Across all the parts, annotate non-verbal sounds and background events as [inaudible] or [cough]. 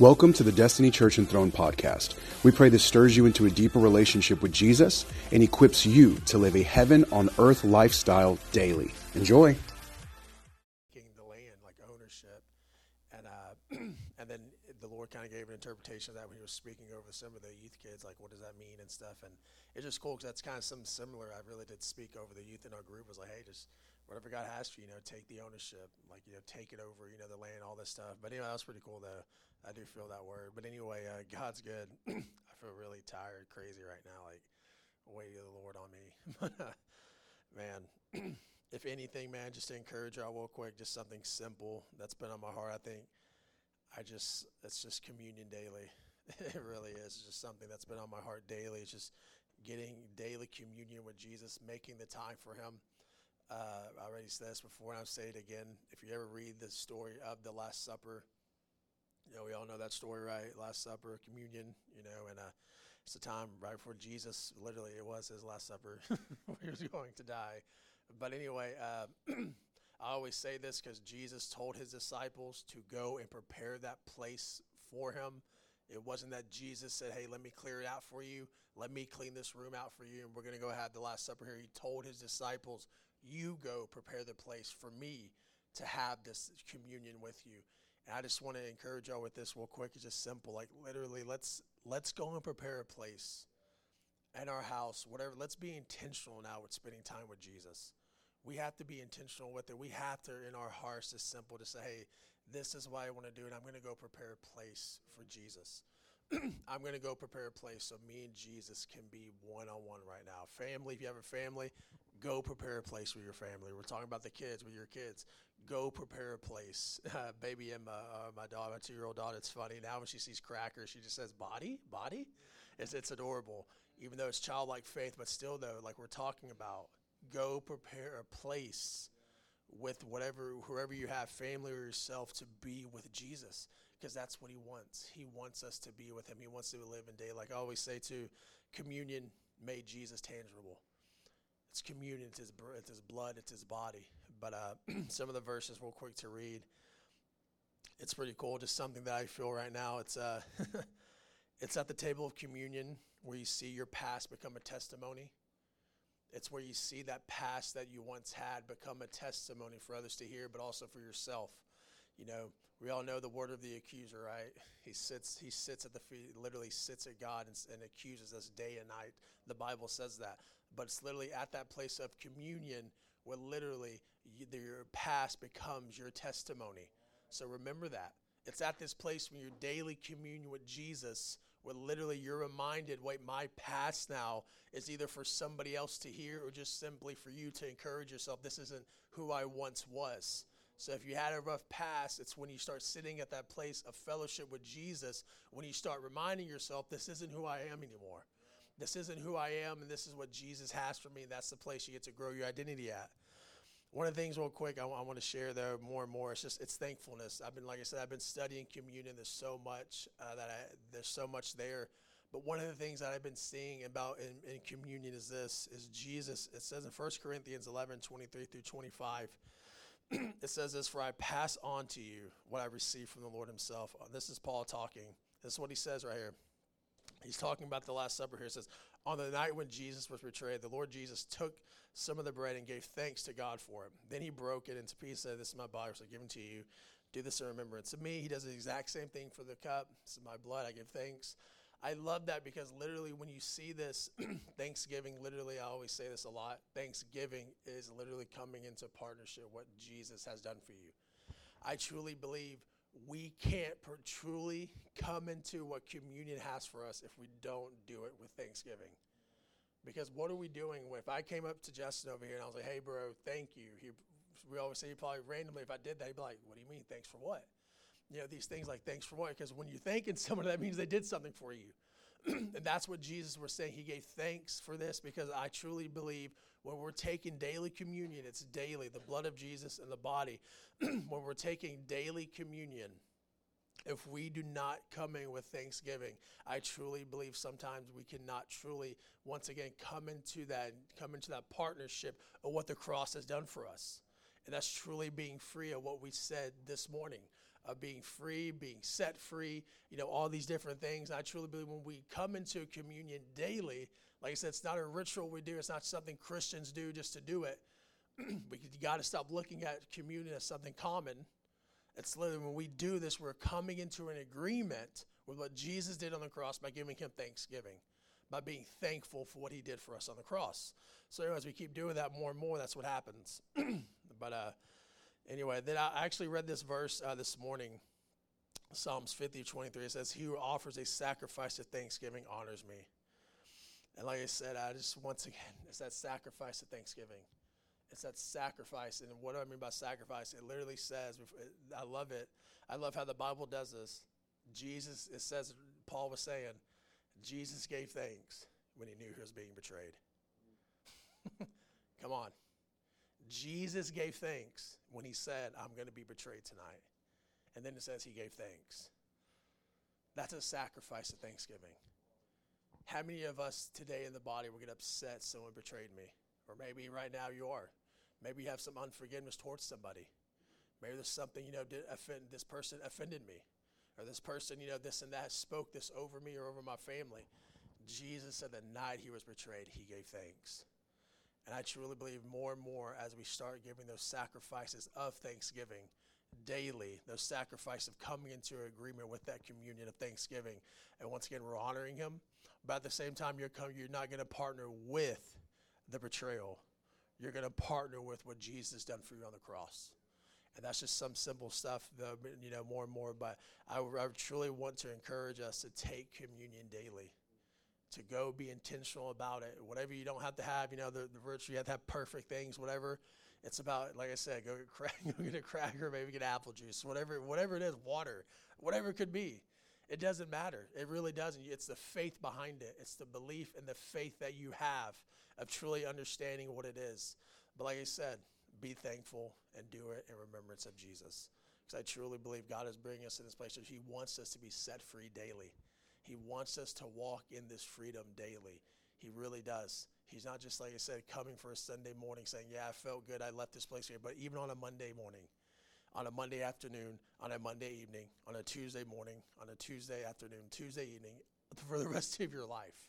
Welcome to the Destiny Church and Throne podcast. We pray this stirs you into a deeper relationship with Jesus and equips you to live a heaven on earth lifestyle daily. Enjoy. The land, like ownership, and uh, [clears throat] and then the Lord kind of gave an interpretation of that when He was speaking over some of the youth kids, like what does that mean and stuff. And it's just cool because that's kind of something similar. I really did speak over the youth in our group. Was like, hey, just whatever God has for you, you know, take the ownership, like you know, take it over, you know, the land, all this stuff. But anyway, that was pretty cool though. I do feel that word. But anyway, uh, God's good. [clears throat] I feel really tired, crazy right now, like weight of the Lord on me. [laughs] but uh, man, [clears throat] if anything, man, just to encourage y'all real quick, just something simple that's been on my heart. I think I just it's just communion daily. [laughs] it really is. It's just something that's been on my heart daily. It's just getting daily communion with Jesus, making the time for Him. Uh, I already said this before, and I'll say it again. If you ever read the story of the Last Supper, you know, we all know that story, right? Last Supper, communion, you know, and uh, it's the time right before Jesus, literally, it was his Last Supper [laughs] he was going to die. But anyway, uh, [clears throat] I always say this because Jesus told his disciples to go and prepare that place for him. It wasn't that Jesus said, Hey, let me clear it out for you. Let me clean this room out for you. And we're going to go have the Last Supper here. He told his disciples, You go prepare the place for me to have this communion with you. And I just want to encourage y'all with this real quick. It's just simple. Like literally, let's let's go and prepare a place in our house, whatever. Let's be intentional now with spending time with Jesus. We have to be intentional with it. We have to, in our hearts, just simple to say, hey, this is what I want to do, and I'm going to go prepare a place for Jesus. [clears throat] I'm going to go prepare a place so me and Jesus can be one on one right now. Family, if you have a family, go prepare a place with your family. We're talking about the kids with your kids go prepare a place. Uh, [laughs] baby Emma, uh, my daughter, my two-year-old daughter, it's funny now when she sees crackers, she just says "body, body." It's it's adorable, even though it's childlike faith, but still though, like we're talking about, go prepare a place with whatever whoever you have, family or yourself, to be with Jesus, because that's what He wants. He wants us to be with Him. He wants to live in day. Like I always say, to communion made Jesus tangible. It's communion. It's his, it's his blood. It's his body. But uh, [clears throat] some of the verses, real quick to read. It's pretty cool. Just something that I feel right now. It's uh, [laughs] it's at the table of communion where you see your past become a testimony. It's where you see that past that you once had become a testimony for others to hear, but also for yourself. You know, we all know the word of the accuser, right? He sits, he sits at the feet, literally sits at God and, and accuses us day and night. The Bible says that. But it's literally at that place of communion where literally you, your past becomes your testimony. So remember that. It's at this place when you're daily communion with Jesus, where literally you're reminded, wait, my past now is either for somebody else to hear or just simply for you to encourage yourself. This isn't who I once was. So if you had a rough past, it's when you start sitting at that place of fellowship with Jesus, when you start reminding yourself, this isn't who I am anymore. This isn't who I am, and this is what Jesus has for me. That's the place you get to grow your identity at. One of the things, real quick, I, w- I want to share though more and more. It's just it's thankfulness. I've been, like I said, I've been studying communion. There's so much uh, that I, there's so much there. But one of the things that I've been seeing about in, in communion is this: is Jesus. It says in 1 Corinthians 11, 23 through 25. [clears throat] it says this: "For I pass on to you what I received from the Lord Himself." Uh, this is Paul talking. This is what he says right here. He's talking about the Last Supper here. It says, On the night when Jesus was betrayed, the Lord Jesus took some of the bread and gave thanks to God for it. Then he broke it into pieces. Said, This is my body, so given to you. Do this in remembrance of me. He does the exact same thing for the cup. This is my blood. I give thanks. I love that because literally, when you see this, [clears throat] Thanksgiving, literally, I always say this a lot Thanksgiving is literally coming into partnership what Jesus has done for you. I truly believe we can't truly come into what communion has for us if we don't do it with Thanksgiving. Because what are we doing if I came up to Justin over here and I was like, hey, bro, thank you. He, we always say, probably randomly, if I did that, he'd be like, what do you mean, thanks for what? You know, these things like thanks for what? Because when you're thanking [laughs] someone, that means they did something for you. [clears throat] and that's what Jesus was saying. He gave thanks for this because I truly believe when we're taking daily communion, it's daily, the blood of Jesus and the body. [clears throat] when we're taking daily communion, if we do not come in with thanksgiving, I truly believe sometimes we cannot truly, once again, come into that, come into that partnership of what the cross has done for us. And that's truly being free of what we said this morning being free, being set free, you know, all these different things. I truly believe when we come into communion daily, like I said, it's not a ritual we do, it's not something Christians do just to do it. [clears throat] you got to stop looking at communion as something common. It's literally when we do this, we're coming into an agreement with what Jesus did on the cross by giving him thanksgiving, by being thankful for what he did for us on the cross. So, as we keep doing that more and more, that's what happens. [clears throat] but uh, anyway, then I actually read this verse uh, this morning, Psalms 50, 23. It says, He who offers a sacrifice of thanksgiving honors me. And like I said, I just, once again, [laughs] it's that sacrifice of thanksgiving. It's that sacrifice. And what do I mean by sacrifice? It literally says, I love it. I love how the Bible does this. Jesus, it says, Paul was saying, Jesus gave thanks when he knew he was being betrayed. [laughs] Come on. Jesus gave thanks when he said, I'm going to be betrayed tonight. And then it says he gave thanks. That's a sacrifice of thanksgiving. How many of us today in the body will get upset someone betrayed me? Or maybe right now you are. Maybe you have some unforgiveness towards somebody. Maybe there's something, you know, did offend, this person offended me. Or this person, you know, this and that spoke this over me or over my family. Jesus said the night he was betrayed, he gave thanks. And I truly believe more and more as we start giving those sacrifices of thanksgiving daily, those sacrifices of coming into agreement with that communion of thanksgiving. And once again, we're honoring him. But at the same time, you're, coming, you're not going to partner with the betrayal. You're going to partner with what Jesus done for you on the cross. And that's just some simple stuff, you know, more and more. But I, I truly want to encourage us to take communion daily to go be intentional about it. Whatever you don't have to have, you know, the, the virtue, you have to have perfect things, whatever. It's about, like I said, go get, [laughs] go get a cracker, maybe get apple juice, whatever, whatever it is, water, whatever it could be. It doesn't matter. It really doesn't. It's the faith behind it. It's the belief and the faith that you have of truly understanding what it is. But like I said, be thankful and do it in remembrance of Jesus. Because I truly believe God is bringing us in this place. That He wants us to be set free daily. He wants us to walk in this freedom daily. He really does. He's not just, like I said, coming for a Sunday morning saying, Yeah, I felt good. I left this place here. But even on a Monday morning, on a Monday afternoon, on a Monday evening, on a Tuesday morning, on a Tuesday afternoon, Tuesday evening, [laughs] for the rest of your life.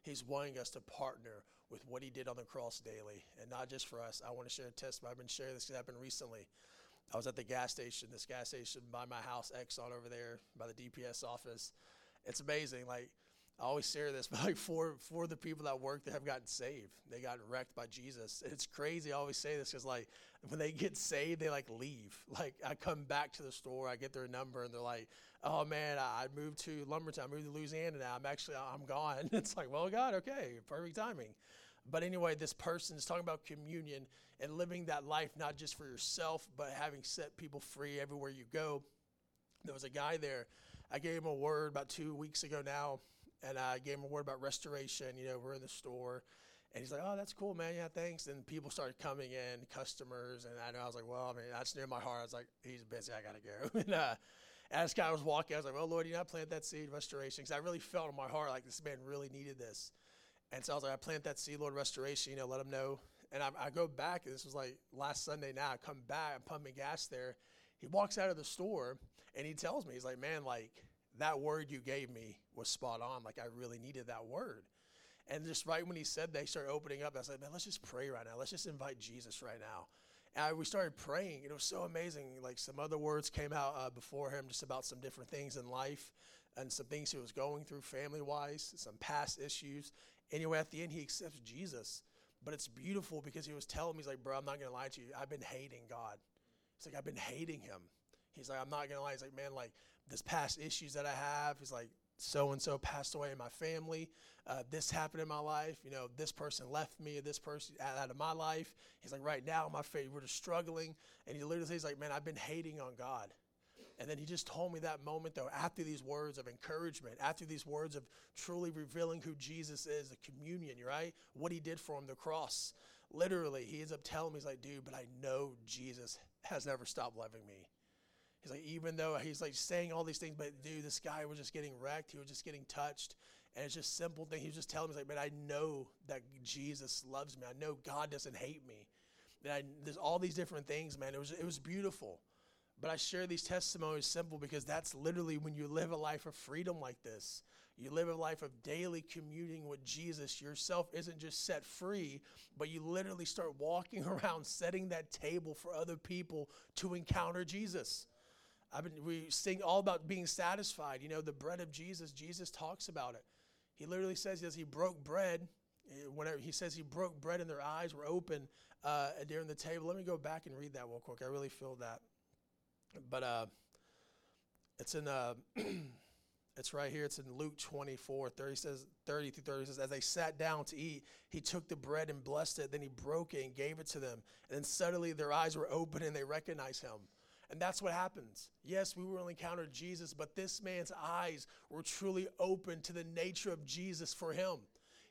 He's wanting us to partner with what he did on the cross daily. And not just for us. I want to share a testimony. I've been sharing this because happened recently. I was at the gas station, this gas station by my house, Exxon over there, by the DPS office it's amazing. Like I always share this, [laughs] but like for for the people that work that have gotten saved, they got wrecked by Jesus. It's crazy. I always say this because like when they get saved, they like leave. [laughs] Like I come back to the store, I get their number, and they're like, "Oh man, I moved to Lumberton. I moved to Louisiana now. I'm actually I'm gone." [laughs] It's like, well, God, okay, perfect timing. But anyway, this person is talking about communion and living that life not just for yourself, but having set people free everywhere you go. There was a guy there I gave him a word about two weeks ago now, and I gave him a word about restoration. You know, we're in the store, and he's like, "Oh, that's cool, man. Yeah, thanks." And people started coming in, customers, and I know I was like, "Well, I mean, that's near my heart." I was like, "He's busy. I gotta go." [laughs] and uh, as guy was walking, I was like, "Well, Lord, you know, I plant that seed, restoration," because I really felt in my heart like this man really needed this. And so I was like, "I plant that seed, Lord, restoration. You know, let him know." And I, I go back, and this was like last Sunday. Now I come back, I'm pumping gas there. He walks out of the store and he tells me, he's like, man, like that word you gave me was spot on. Like I really needed that word. And just right when he said that, he started opening up. I said, man, let's just pray right now. Let's just invite Jesus right now. And I, we started praying. It was so amazing. Like some other words came out uh, before him just about some different things in life and some things he was going through family wise, some past issues. Anyway, at the end, he accepts Jesus. But it's beautiful because he was telling me, he's like, bro, I'm not going to lie to you. I've been hating God. He's like, I've been hating him. He's like, I'm not gonna lie. He's like, man, like this past issues that I have. He's like, so and so passed away in my family. Uh, this happened in my life. You know, this person left me. This person out of my life. He's like, right now, my faith, we're just struggling. And he literally says, like, man, I've been hating on God. And then he just told me that moment, though, after these words of encouragement, after these words of truly revealing who Jesus is, the communion, right? What he did for him, the cross. Literally, he ends up telling me, he's like, dude, but I know Jesus has never stopped loving me. He's like, even though he's like saying all these things, but dude, this guy was just getting wrecked. He was just getting touched. And it's just simple thing. He was just telling me, he's like, man, I know that Jesus loves me. I know God doesn't hate me. And I, there's all these different things, man. It was, it was beautiful. But I share these testimonies simple because that's literally when you live a life of freedom like this. You live a life of daily communing with Jesus. Yourself isn't just set free, but you literally start walking [laughs] around setting that table for other people to encounter Jesus. I've been we sing all about being satisfied. You know, the bread of Jesus, Jesus talks about it. He literally says he, he broke bread. Eh, whenever he says he broke bread and their eyes were open uh, during the table. Let me go back and read that real quick. I really feel that. But uh, it's in uh, [clears throat] it's right here. It's in Luke 24, 30 says 30 through 30 says, As they sat down to eat, he took the bread and blessed it, then he broke it and gave it to them. And then suddenly their eyes were open and they recognized him. And that's what happens. Yes, we will encounter Jesus, but this man's eyes were truly open to the nature of Jesus for him.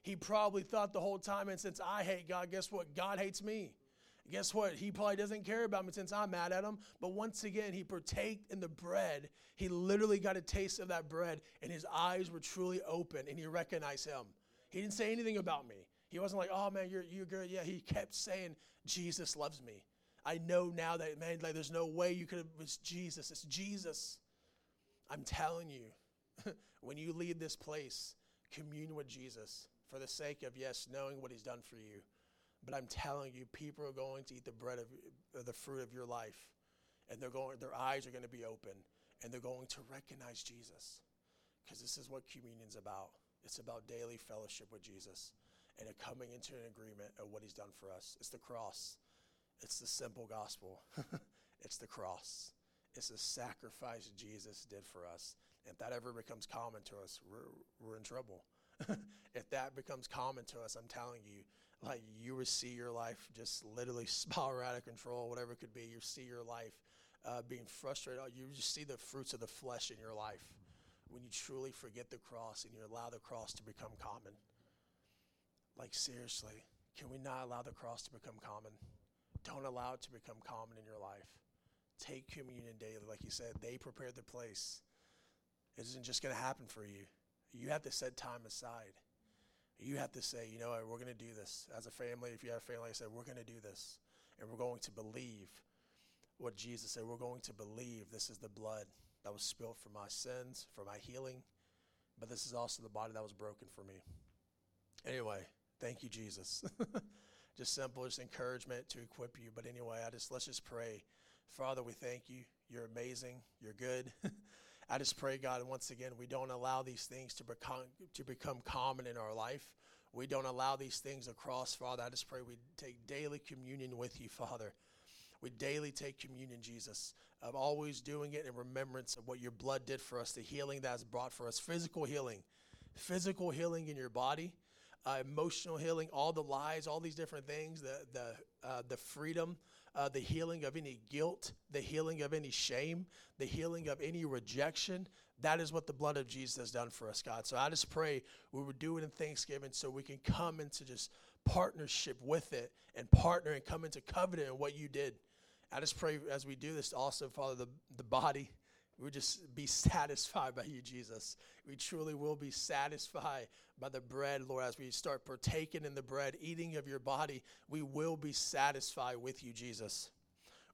He probably thought the whole time, and since I hate God, guess what? God hates me. Guess what? He probably doesn't care about me since I'm mad at him. But once again, he partaked in the bread. He literally got a taste of that bread, and his eyes were truly open, and he recognized him. He didn't say anything about me. He wasn't like, "Oh man, you're you're good." Yeah, he kept saying, "Jesus loves me." I know now that man, like, there's no way you could have. It's Jesus. It's Jesus. I'm telling you, [laughs] when you leave this place, commune with Jesus for the sake of yes, knowing what He's done for you. But I'm telling you, people are going to eat the bread of, the fruit of your life, and they're going. Their eyes are going to be open, and they're going to recognize Jesus, because this is what communion's about. It's about daily fellowship with Jesus, and a coming into an agreement of what He's done for us. It's the cross. It's the simple gospel. [laughs] it's the cross. It's the sacrifice Jesus did for us. If that ever becomes common to us, we're, we're in trouble. [laughs] if that becomes common to us, I'm telling you, like you would see your life just literally [laughs] spiral out of control, whatever it could be. You see your life uh, being frustrated. You just see the fruits of the flesh in your life when you truly forget the cross and you allow the cross to become common. Like, seriously, can we not allow the cross to become common? Don't allow it to become common in your life. Take communion daily. Like you said, they prepared the place. It isn't just going to happen for you. You have to set time aside. You have to say, you know what, we're going to do this. As a family, if you have a family, I said, we're going to do this. And we're going to believe what Jesus said. We're going to believe this is the blood that was spilled for my sins, for my healing, but this is also the body that was broken for me. Anyway, thank you, Jesus. [laughs] just simple, just encouragement to equip you. But anyway, I just let's just pray. Father, we thank you. You're amazing. You're good. [laughs] I just pray, God, once again, we don't allow these things to become to become common in our life. We don't allow these things across, Father. I just pray we take daily communion with you, Father. We daily take communion, Jesus, of always doing it in remembrance of what your blood did for us, the healing that's brought for us, physical healing, physical healing in your body, uh, emotional healing, all the lies, all these different things, the the uh, the freedom, uh, the healing of any guilt, the healing of any shame, the healing of any rejection. That is what the blood of Jesus has done for us, God. So I just pray we would do it in Thanksgiving so we can come into just partnership with it and partner and come into covenant in what you did. I just pray as we do this also, Father, the, the body we would just be [laughs] satisfied by you, Jesus. We truly will be satisfied by the bread, Lord, as we start partaking in the bread, eating of your body. We will be satisfied with you, Jesus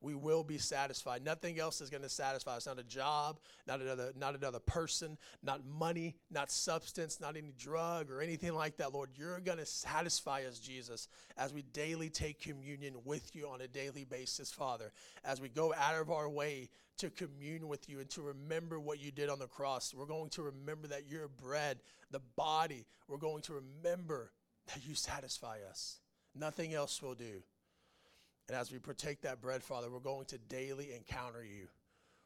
we will be satisfied. Nothing else is going to satisfy us. Not a job, not another, not another person, not money, not substance, not any drug or anything like that. Lord, you're going to satisfy us, Jesus, as we daily take communion with you on a daily basis, Father. As we go out of our way to commune with you and to remember what you did on the cross. We're going to remember that you're bread, the body. We're going to remember that you satisfy us. Nothing else will do. And as we partake that bread, Father, we're going to daily encounter you.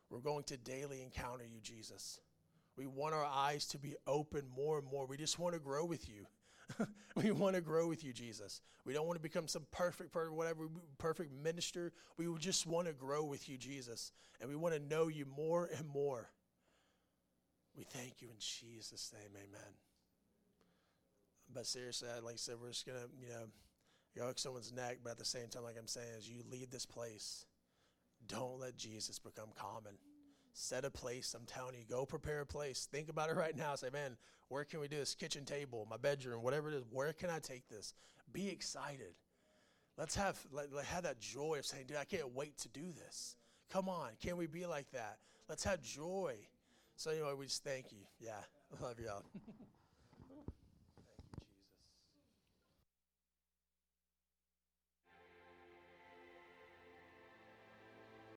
We're going to daily encounter you, Jesus. We want our eyes to be open more and more. We just want to grow with you. [laughs] we want to grow with you, Jesus. We don't want to become some perfect, perfect, whatever, perfect minister. We just want to grow with you, Jesus. And we want to know you more and more. We thank you in Jesus' name, amen. But seriously, like I said, we're just going to, you know, yoke someone's neck, but at the same time, like I'm saying, as you leave this place, don't let Jesus become common. Set a place. I'm telling you, go prepare a place. Think about it right now. Say, man, where can we do this? Kitchen table, my bedroom, whatever it is. Where can I take this? Be excited. Let's have let, let have that joy of saying, dude, I can't wait to do this Come on, can we be like that? Let's have joy. So anyway, we just thank you. Yeah, [laughs] love y'all. [laughs]